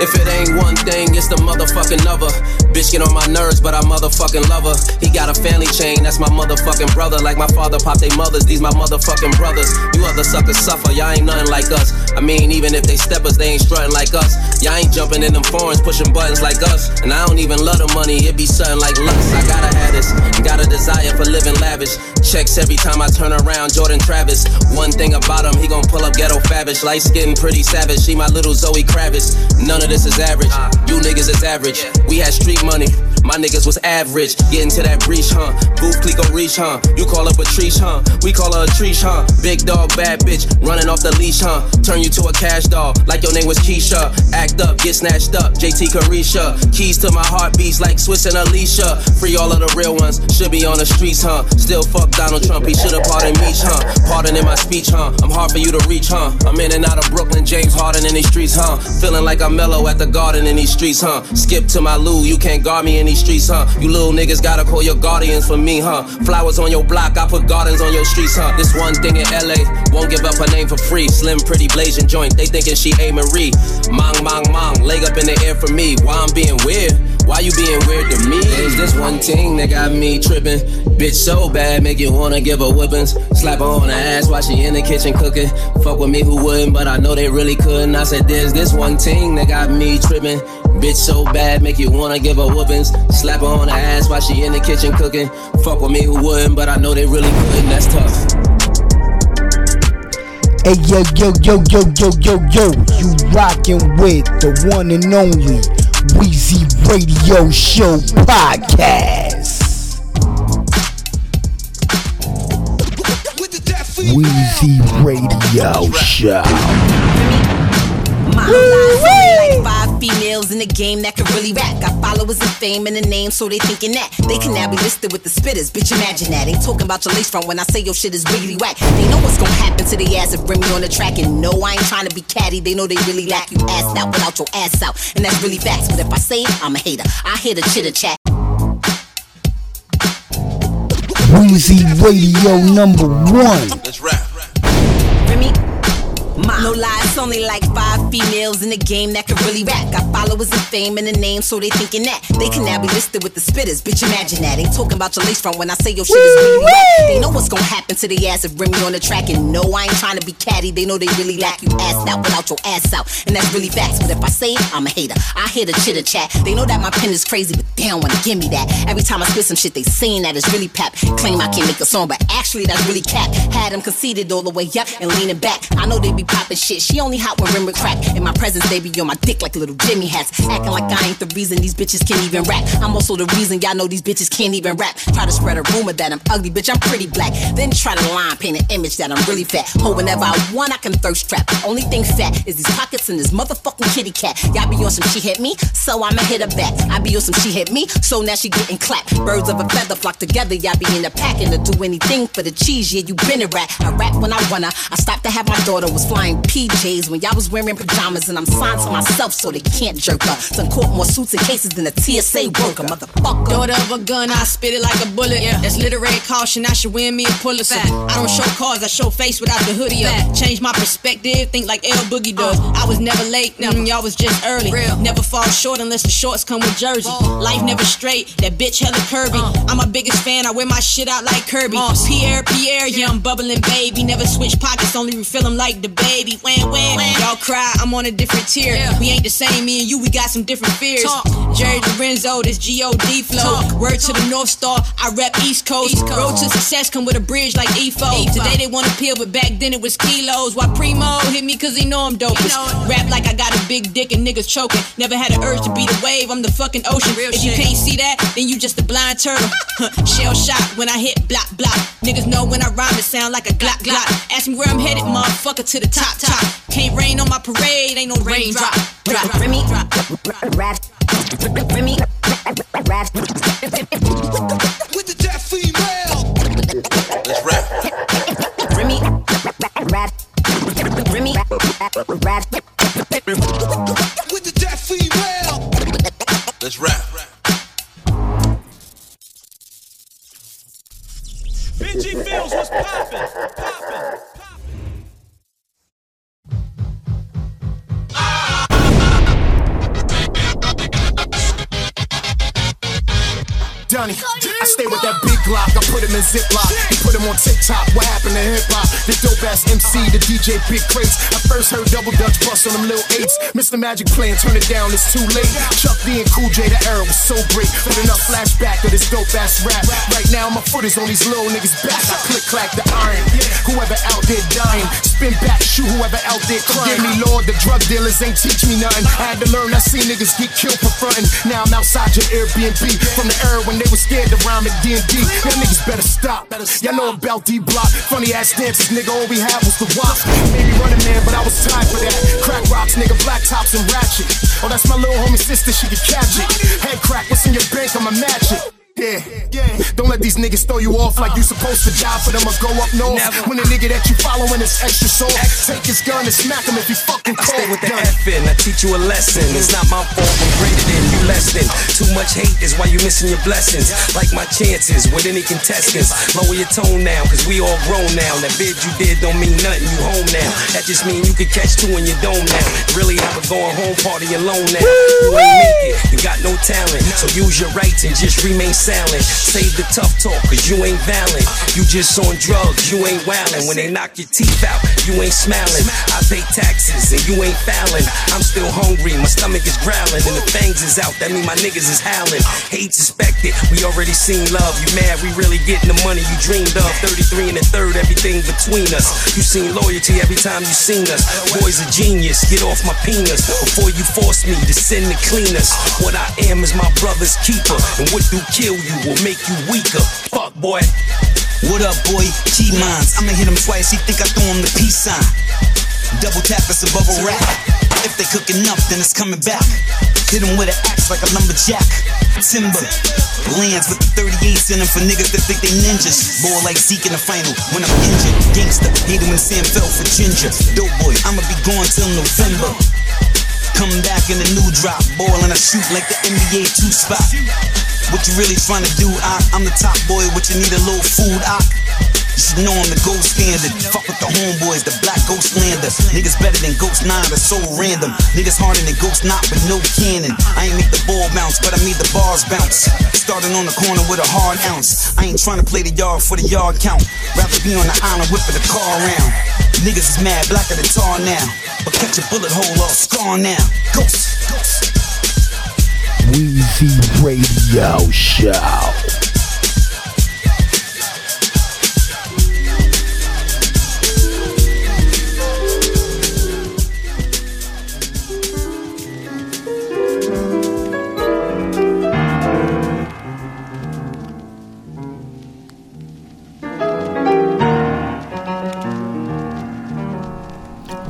if it ain't one thing, it's the motherfucking other. Bitch get on my nerves, but I motherfucking love her. He got a family chain, that's my motherfucking brother. Like my father popped they mothers, these my motherfucking brothers. You other suckers suffer, y'all ain't nothing like us. I mean, even if they steppers, they ain't strutting like us. Y'all ain't jumping in them foreigns, pushing buttons like us. And I don't even love the money, it be something like lust. I gotta have this, got a desire for living lavish. Checks every time I turn around, Jordan Travis. One thing about him, he gon' pull up ghetto favish. Light skin, pretty savage. She my little Zoe Kravitz. None of this is average. You niggas is average. We had street money. My niggas was average. Getting to that breach, huh? Booth clique gon' reach, huh? You call her Patrice, huh? We call her a treach, huh? Big dog, bad bitch, running off the leash, huh? Turn you to a cash dog, like your name was Keisha. Act up, get snatched up, JT Carisha. Keys to my heartbeats like Swizz and Alicia. Free all of the real ones, should be on the streets, huh? Still fuck Donald Trump, he should've pardoned me, huh? Pardon in my speech, huh? I'm hard for you to reach, huh? I'm in and out of Brooklyn, James Harden in these streets, huh? Feeling like I'm mellow at the garden in these streets, huh? Skip to my loo, you can't guard me in these streets, huh? You little niggas gotta call your guardians for me, huh? Flowers on your block, I put gardens on your streets, huh? This one thing in LA, won't give up her name for free. Slim, pretty, blazing joint, they thinking she A. Marie. Mong, mong, mong, leg up in the air for me. Why I'm being weird? Why you being weird to me? There's this one thing that got me tripping. Bitch so bad, make you wanna give her whippings. Slap her on the ass while she in the kitchen cooking. Fuck with me who wouldn't, but I know they really couldn't. I said, there's this one thing that got me tripping. Bitch so bad, make you wanna give her whoopings. Slap her on the ass while she in the kitchen cooking. Fuck with me who wouldn't, but I know they really couldn't. That's tough. Hey yo yo yo yo yo yo yo, you rockin' with the one and only Weezy Radio Show podcast. Weezy Radio Show. My life, only like five females in the game that can really rap. Got followers and fame and the name, so they thinking that they can now be listed with the spitters. Bitch, imagine that. Ain't talking about your lace front when I say your shit is really whack. They know what's gonna happen to the ass if bring me on the track. And no, I ain't trying to be catty. They know they really lack you ass out without your ass out. And that's really facts. But if I say it, I'm a hater. I hear the chitter chat. Weezy Radio number one. Let's rap. No lie, it's only like five females in the game that can really rap. Got followers and fame and the name, so they thinking that they can now be listed with the spitters. Bitch, imagine that. Ain't talking about your lace front when I say your shit is really whack. They know what's gonna happen to the ass if Remy on the track. And no, I ain't trying to be catty. They know they really lack you ass out without your ass out. And that's really facts. But if I say it, I'm a hater. I hear the chitter chat. They know that my pen is crazy, but they don't wanna give me that. Every time I spit some shit, they saying that it's really pap. Claim I can't make a song, but actually that's really cap. Had them conceited all the way up and leaning back. I know they be popping shit. She only hot when rim crack. In my presence, they be on my dick like little Jimmy hats. Acting like I ain't the reason these bitches can't even rap. I'm also the reason y'all know these bitches can't even rap. Try to spread a rumor that I'm ugly, bitch, I'm pretty black. Then try to line paint an image that I'm really fat. Ho, whenever I want, I can thirst trap. Only thing fat is these pockets and this motherfucking kitty cat. Y'all be on some she hit me, so I'ma hit her back. I be on some she hit me, so now she getting clapped. Birds of a feather flock together, y'all be in a pack and to do anything for the cheese. Yeah, you been a rat. I rap when I wanna. I stopped to have my daughter was flying PJs when y'all was wearing pajamas, and I'm signed to myself so they can't jerk her. Done caught more suits and cases than a TSA worker, motherfucker. Daughter of a gun, I spit it like a bullet. Yeah. That's literary caution, I should win me a Pulitzer. I don't show cars, I show face without the hoodie up. Change my perspective, think like L Boogie does. I was never late, never. Mm, y'all was just early. Real. Never fall short unless the shorts come with jersey. Life never straight, that bitch hella curvy. I'm my biggest fan, I wear my shit out like Kirby. Pierre, Pierre, yeah, I'm bubbling baby. Never switch pockets, only refill them like the baby. Wham, wham. Y'all cry, I'm on a different tier. We ain't the same, me and you, we got some different fears. Jerry Lorenzo, this G-O-D flow. Word to the North Star, I rep East Coast. Road to success come with a bridge like EFO. Today they wanna peel, but back then it was kilos. Why Primo hit me cause he know I'm dopest. Rap like I got a big dick and niggas choking. Never had an urge to be the wave, I'm the fucking ocean. Real if you can't see that, then you just a blind turtle. Shell shot when I hit block block. Niggas know when I rhyme it sound like a glock glock. Ask me where I'm headed, motherfucker, to the top top. Can't rain on my parade, ain't no raindrop. Drop, Remy, Remy, DJ Big Crates. Little. Mr. Magic playing, turn it down, it's too late. Chuck D and Cool J, the era was so great. Put enough flashback of this dope ass rap. Right now, my foot is on these little niggas' back. I click clack the iron. Whoever out there dying, spin back, shoot whoever out there crying. Forgive me, Lord, the drug dealers ain't teach me nothing. I had to learn, I see niggas get killed for frontin'. Now I'm outside your Airbnb from the era when they was scared to rhyme at D&D. Y'all niggas better stop. Y'all know about D Block. Funny ass dances, nigga. All we had was the wasp. Maybe running man, but I was tired for that. Crack rocks, nigga. Black tops and ratchet. Oh, that's my little homie sister. She can catch it. Head crack. What's in your bank? I'ma match it. Yeah, yeah. Don't let these niggas throw you off like you supposed to die for them or go up north. When the nigga that you following is extra soft, take his gun and smack him if he fucking I stay with the Done. F in, I teach you a lesson. It's not my fault, I'm greater than you less than. Too much hate is why you missing your blessings. Like my chances with any contestants. Lower your tone now, cause we all grown now. That bid you did don't mean nothing, you home now. That just mean you can catch two in your dome now. Really have a going home party alone now. You ain't make it, you got no talent. So use your rights and just remain silent. Save the tough talk, cause you ain't valid. You just on drugs, you ain't wildin'. When they knock your teeth out, you ain't smiling. I pay taxes and you ain't fouling. I'm still hungry, my stomach is growling, and the fangs is out. That mean my niggas is howling. Hate suspected, we already seen love. You mad, we really getting the money you dreamed of. 33 and a third, everything between us. You seen loyalty every time you seen us. Boy's a genius, get off my penis before you force me to send the cleaners. What I am is my brother's keeper, and what do kill you will make you weaker. Fuck, boy. What up, boy? Key mines. I'ma hit him twice. He think I throw him the peace sign. Double tap, it's a bubble wrap. If they cook enough, then it's coming back. Hit him with an axe like a lumberjack. Timber. Lands with the 38s in them for niggas that think they ninjas. Ball like Zeke in the final when I'm injured. Gangster. Hate him Sam fell for ginger. Dope boy, I'ma be gone till November. Come back in the new drop. Ball and I shoot like the NBA two spot. What you really trying to do? I, I'm the top boy. What you need a little food? I You should know I'm the gold standard. Fuck with the homeboys, the black ghost lander. Niggas better than Ghost 9, that's so random. Niggas harder than Ghost Knot with no cannon. I ain't make the ball bounce, but I made the bars bounce. Starting on the corner with a hard ounce. I ain't trying to play the yard for the yard count. Rather be on the island whipping the car around. Niggas is mad, blacker than tar now. But catch a bullet hole off scar now. Ghost, ghost. Weezy Radio Show.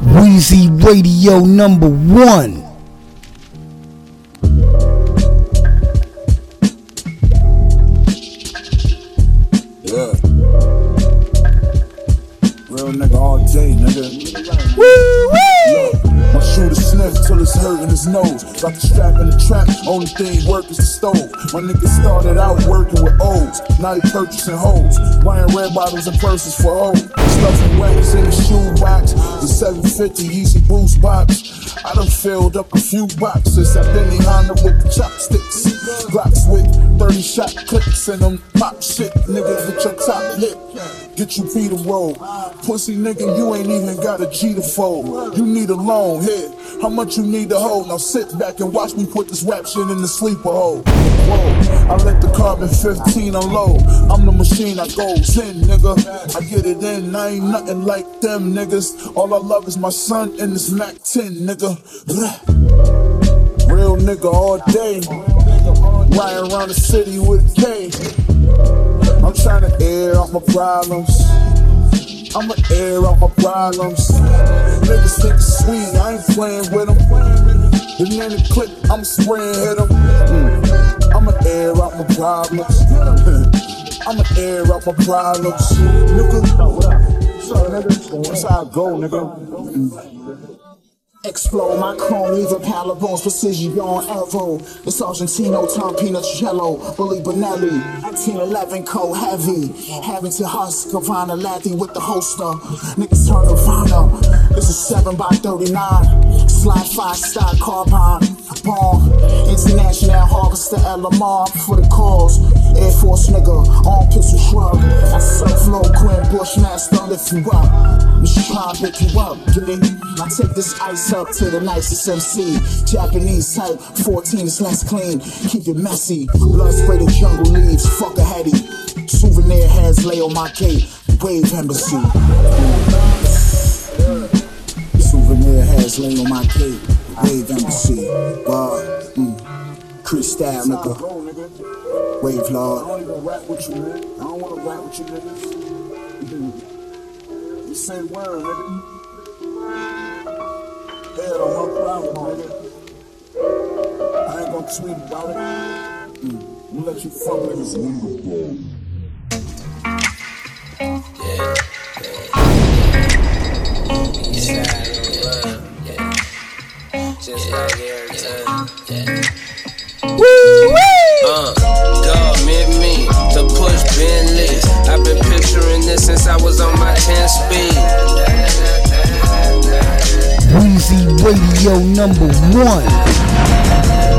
Weezy Radio number one. My nigga started out working with O's, now he purchasing hoes. Buying red bottles and purses for hoes. Stuffing wax in the shoe box, the 750 Easy Boost box. I done filled up a few boxes. I've Honda with chopsticks. Glocks with 30 shot clips and them pop shit. Nigga, get your top lit. Get you Peter roll. Pussy nigga, you ain't even got a G to fold. You need a long head. How much you need to hold? Now sit back and watch me put this rap shit in the sleeper hole. Whoa, I let the carbon 15 unload. I'm the machine, I go in, nigga. I get it in, I ain't nothing like them niggas. All I love is my son and this Mac 10, nigga. Real nigga all day. Riding around the city with K. I'm trying to air out my problems. I'ma air out my problems. Niggas think it's sweet, I ain't playing with them. The the clip, I'm spraying hit them. Mm. I'ma air out my problems. I'ma air out my problems. Nigga. That's how I go, nigga. Mm. Explode my chrome, leave a pile of bones, precision on Evo. It's Argentino, Tom Pinochello, Bully Bonelli, 1911 cold heavy. Having to husk Havana Lathy with the holster. Niggas turn Nirvana. This is 7 by 39. Slide 5 star carbine. Bomb. International harvester Lamar for the cause. Air Force nigga, on pistol shrug. I surf low, Quinn Bushmaster, lift you up. Should try pick you up, get it? I take this ice up to the nicest MC. Japanese type, 14 is less clean. Keep it messy. Blood spray the jungle leaves, fuck a heady. Souvenir heads lay on my cape. Wave embassy. Souvenir heads lay on my cape. Wave embassy. Wow. Mm. Chris style, nigga. Wave lord. I don't even rap with you, man. I don't wanna rap with you, niggas. You say word, nigga. Head on my problem, nigga. I ain't gonna tweet about it. Mm. I'm gonna let you fuck niggas in Just like every time. Uh, God meant me to push Bentleys. I've been picturing this since I was on my 10 speed. Weezy Radio number one.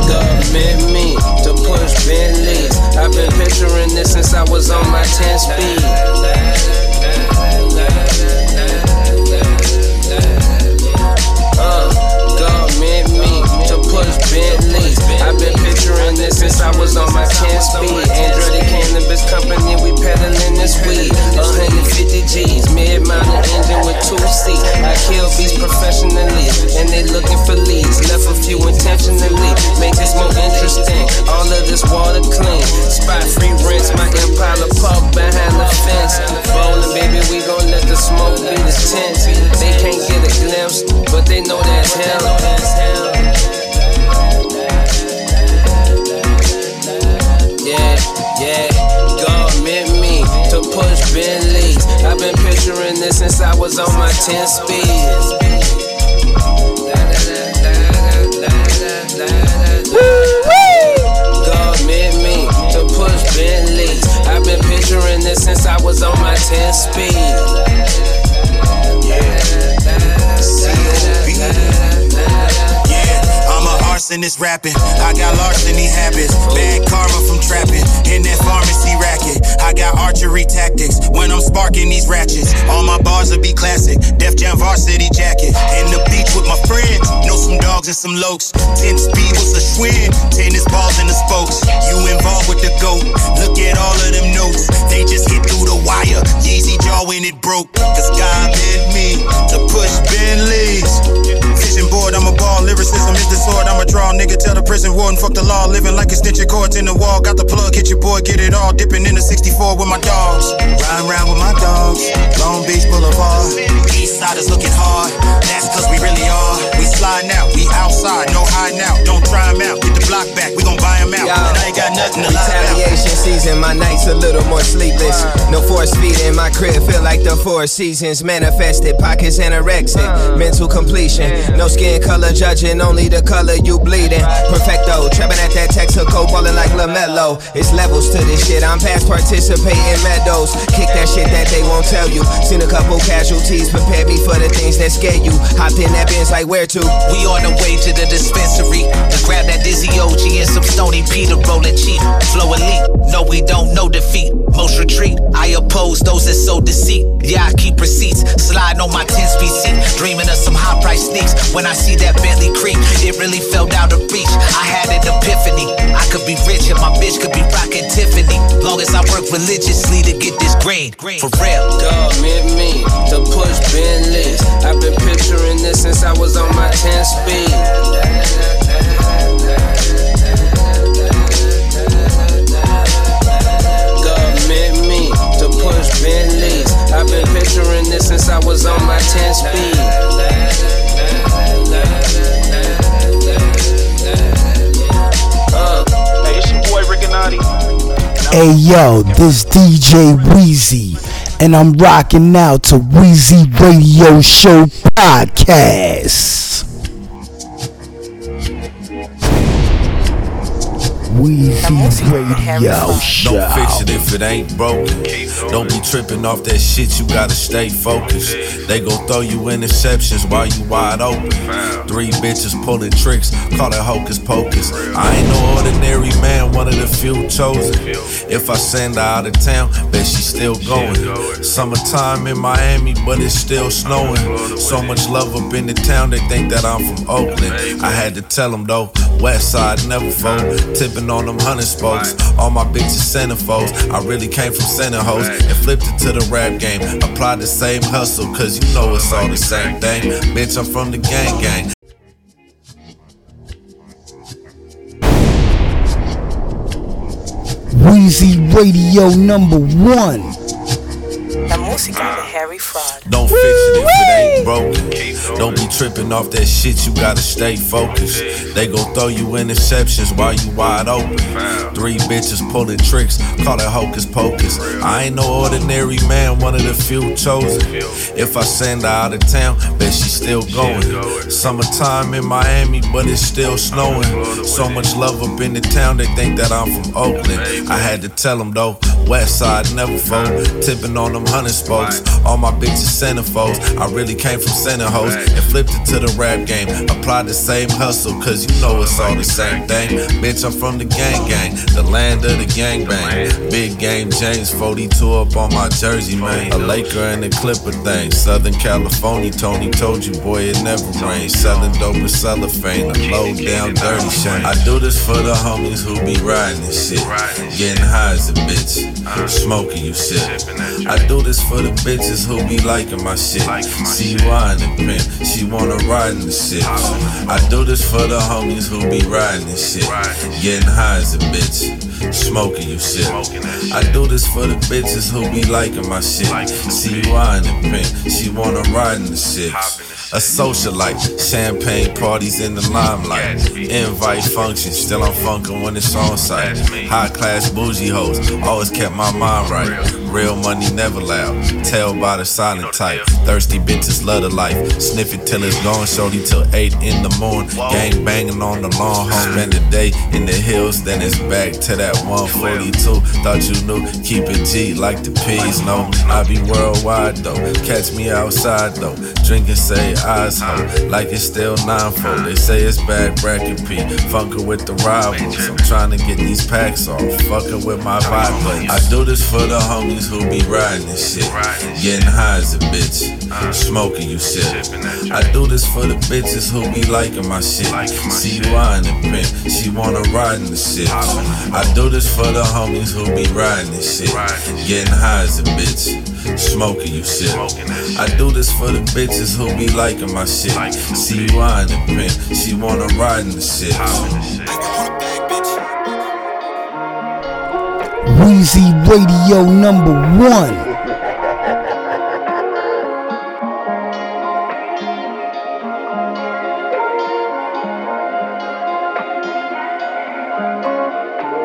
God meant me to push Bentleys. I've been picturing this since I was on my 10 speed. Will be classic. Def Jam varsity jacket. In the beach with my friends. Know some dogs and some lokes. 10 speed was a swing. Tennis balls in the spokes. You involved with the goat. Look at all of them notes. They just hit through the wire. Yeezy jaw when it broke. Cause God bid me to push Bentleys. Vision board, I'm a ball. Lyricism is the sword. I'm a draw. Nigga, tell the prison warden, fuck the law. Living like extension cords in the wall. Got the plug, hit your boy, get it all. Dipping in the 64 with my dogs. Riding around with my dogs. Long Beach outside, no hiding out. Don't try 'em out. Get the block back, we gon' buy 'em out. And I ain't got nothing to lie about. Retaliation season, my nights a little more sleepless. Uh. No force feeding, my crib feel like the four seasons. Manifested, pockets anorexic, uh. mental completion. No skin color judging, only the color you bleeding. Perfecto, trapping at that Texaco, ballin' like LaMelo. It's levels to this shit, I'm past participating meadows. Kick that shit that they won't tell you. Seen a couple casualties, prepare me for the things that scare you. Hopped in that Benz like where to? We on the way to the dispensary to grab that Dizzy OG and some Stony Peter rolling cheap. Flow elite, no, we don't know defeat. Most retreat, I oppose those that sow deceit. Yeah, I keep receipts, sliding on my 10 speed seat, dreaming of some high price sneaks. When I see that Bentley creep, it really felt out of reach. I had an epiphany. I could be rich and my bitch could be rocking Tiffany. Long as I work religiously to get this grade, for real. God meant me to push Bentleys. I've been picturing this since I was on my 10 speed. God meant me to push Bentleys. I've been picturing this since I was on my 10 speed. Uh, hey, it's your boy Rick and Naughty. Hey yo, this DJ Weezy, and I'm rocking out to Weezy Radio Show Podcast. Weezy Radio Show. Don't fix it if it ain't broken. Don't be tripping off that shit, you gotta stay focused. They gon' throw you interceptions while you wide open. Three bitches pulling tricks, call it hocus pocus. I ain't no ordinary man, one of the few chosen. If I send her out of town, bet she still going. Summertime in Miami, but it's still snowing. So much love up in the town, they think that I'm from Oakland. I had to tell them though, West Side never fold. Tipping on them hundred spokes. All my bitches centerfolds. I really came from center hoes and flipped it to the rap game. Applied the same hustle, cause you know it's all the same thing. Bitch, I'm from the gang gang. Weezy Radio number one. La música Harry Fraud. Don't fix it if it ain't broken. Don't be tripping off that shit, you gotta stay focused. They gon' throw you interceptions while you wide open. Three bitches pulling tricks, call it hocus pocus. I ain't no ordinary man, one of the few chosen. If I send her out of town, bet she still going. Summertime in Miami, but it's still snowing. So much love up in the town, they think that I'm from Oakland. I had to tell them though, West Side never fold. Tipping on them hundred spokes. All my bitches centerfolds. I really came from center hoes and flipped it to the rap game. Applied the same hustle, cause you know it's all the same thing. Bitch, I'm from the gang gang, the land of the gang bang. Big game James 42 up on my jersey, man. A Laker and a Clipper thing. Southern California, Tony told you, boy, it never rains. Selling dope and cellophane, a low down dirty shame. I do this for the homies who be riding this shit. Getting high as a bitch, smoking you shit. I do this for the bitches who be liking my shit. See wine the pimp, she wanna ride in the shit. I do this for the homies who be riding this shit. Getting high as a bitch, smoking you shit. I do this for the bitches who be liking my shit. See wine and pimp, she wanna ride in the shit. A socialite, champagne parties in the limelight. Invite functions, still I'm funkin' when it's on site. High class bougie hoes, always kept my mind right. Real money never loud, tell by the silent type. Thirsty bitches love the life, sniff it till it's gone, shorty till 8 in the morning. Gang banging on the lawn, home, spend the day in the hills, then it's back to that 142. Thought you knew, keep it G like the P's. No, I be worldwide though. Catch me outside though. Drinking, say eyes ho, like it's still 9 4. They say it's bad bracket P. Funkin' with the rivals. I'm trying to get these packs off. Fucking with my vibe. I do this for the homies who be riding this shit. Getting high as a bitch. Smoking you shit. I do this for the bitches who be liking my shit. See why in the pimp. She wanna ride in the shit. I do this for the homies who be riding this shit. Getting high as a bitch. Smoking you shit. I do this for the bitches who be liking my shit. See why in the pimp. She wanna ride in the shit. Weezy Radio number one.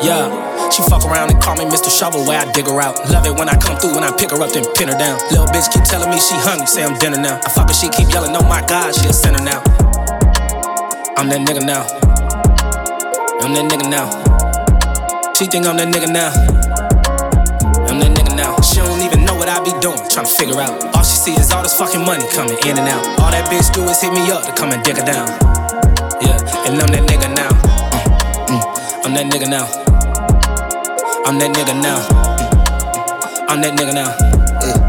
Yeah, she fuck around and call me Mr. Shovel where I dig her out. Love it when I come through and I pick her up then pin her down. Little bitch keep telling me she hungry, say I'm dinner now. I fuck her, she keep yelling, oh my god, she a sinner now. I'm that nigga now. I'm that nigga now. She think I'm that nigga now. I'm that nigga now. She don't even know what I be doing, trying to figure out. All she see is all this fucking money coming in and out. All that bitch do is hit me up to come and dig her down. Yeah, and I'm that nigga now. Mm, mm, I'm that nigga now. I'm that nigga now. Mm, I'm that nigga now. Yeah.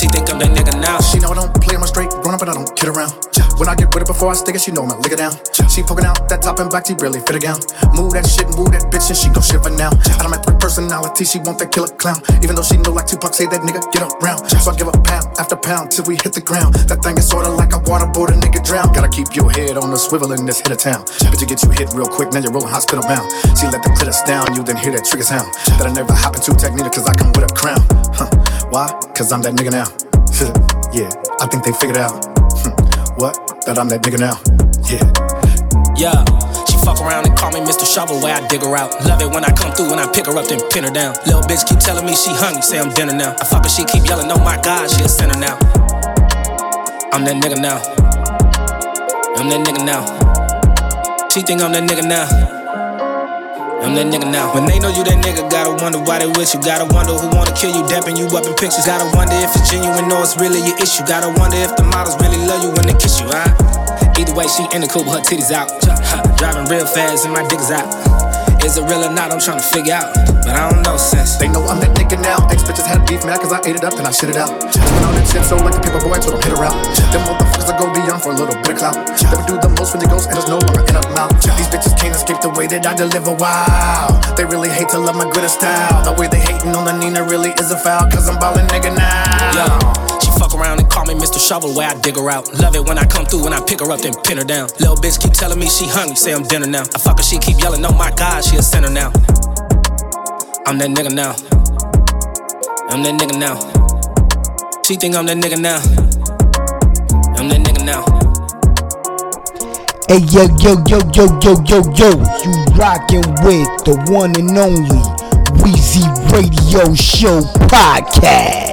She think I'm that nigga now. She know I don't play, I'm straight grown up and I don't kid around. When I get with it before I stick it, she know lick it down. She poking out that top and back, she really fit a gown. Move that shit, move that bitch, and she gon' shiver now. Out of my personality, she want that killer clown. Even though she know like Tupac say that nigga get around. So I give her pound after pound till we hit the ground. That thing is sorta like a waterboard, a nigga drown. Gotta keep your head on the swivel in this hit of town. But to get you hit real quick, now you're rolling hospital bound. She let the critter down, you then hear that trigger sound. That I never happen to technique, cause I come with a crown. Huh. Why? Cause I'm that nigga now. yeah, I think they figured out. What? That I'm that nigga now. Yeah. Yeah. She fuck around and call me Mr. Shovel where I dig her out. Love it when I come through and I pick her up then pin her down. Little bitch keep telling me she hungry, say I'm dinner now. I fuck her, she keep yelling, oh my god, she a sinner now. I'm that nigga now. I'm that nigga now. She think I'm that nigga now. I'm that nigga now. When they know you that nigga, gotta wonder why they with you. Gotta wonder who wanna kill you, dapping you up in pictures. Gotta wonder if it's genuine or it's really your issue. Gotta wonder if the models really love you when they kiss you, huh? Either way, she in the coupe her titties out. Driving real fast and my dick is out. Is it real or not? I'm trying to figure out. But I don't know since. They know I'm that nigga now. Ex bitches had beef mad cause I ate it up and I shit it out. Spin on that shit so like a paper boy, told them hit her out. Them motherfuckers that go beyond for a little bit of clout. Never do the most when it goes and there's no longer in a mouth. These bitches can't escape the way that I deliver. Wow. They really hate to love my glitter style. The way they hating on the Nina really is a foul cause I'm ballin' nigga now. She fuck around and call me Mr. Shovel where I dig her out. Love it when I come through and I pick her up then pin her down. Little bitch keep telling me she hungry, say I'm dinner now. I fuck her, she keep yelling, oh my god, she a sinner now. I'm that nigga now. I'm that nigga now. She think I'm that nigga now. I'm that nigga now. Hey yo yo yo yo yo yo yo, you rockin' with the one and only Weezy Radio Show podcast.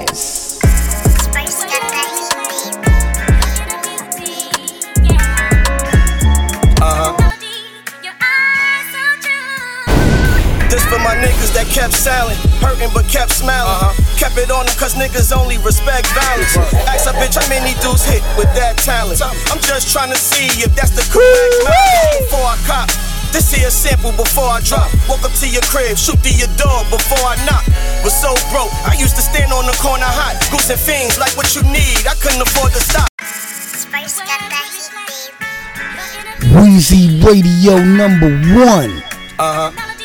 Kept silent, hurting but kept smiling. Kept it on them cause niggas only respect violence. Ask a bitch how many dudes hit with that talent. I'm just trying to see if that's the correct method before I cop. This here sample before I drop. Walk up to your crib, shoot to your dog before I knock. Was so broke, I used to stand on the corner hot, goose and fiends like what you need. I couldn't afford to stop. Weezy Radio number one. Uh huh.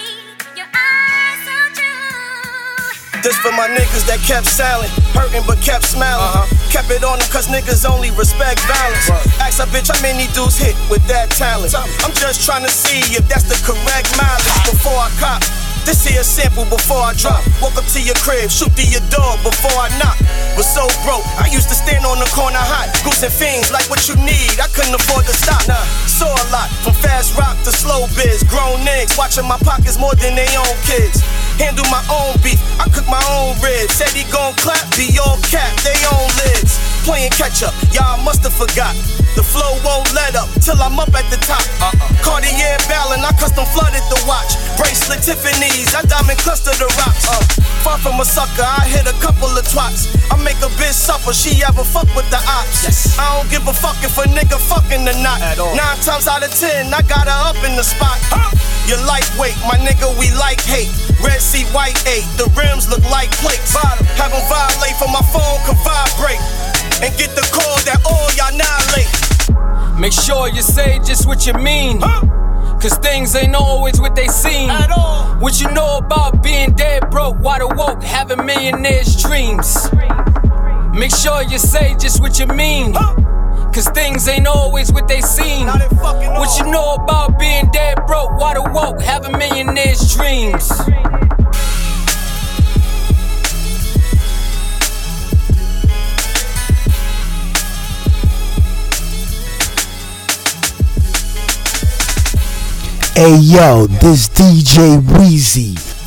This for my niggas that kept silent, hurting but kept smiling. Uh-huh. Kept it on them cause niggas only respect violence. Ask a bitch how many dudes hit with that talent. I'm just trying to see if that's the correct mileage before I cop. This here sample before I drop. Walk up to your crib, shoot through your dog before I knock. Was so broke, I used to stand on the corner hot, goose and fiends like what you need. I couldn't afford to stop. Nah, saw a lot from fast rock to slow biz. Grown niggas watching my pockets more than they own kids. Handle my own beef, I cook my own ribs. Said he gon' clap, be all cap, they own lids. Playing catch up, y'all must have forgot. The flow won't let up till I'm up at the top. Uh-uh. Cartier ballin', I custom flooded the watch. Bracelet Tiffany's, I diamond cluster the rocks. Uh, far from a sucker, I hit a couple of twats. I make a bitch suffer, she ever fuck with the ops. I don't give a fuck if a nigga fucking or not. Nine times out of ten, I got her up in the spot. You're lightweight, my nigga, we like hate. Red Sea White 8, the rims look like plates. Have them violate for my phone can vibrate. And get the call that all y'all annihilate. Make sure you say just what you mean. Cause things ain't always what they seem. What you know about being dead broke, wide awoke, having millionaires' dreams. Make sure you say just what you mean. Cause things ain't always what they seem. What you know about being dead broke, wide awoke, having millionaires' dreams. Hey yo, this DJ Weezy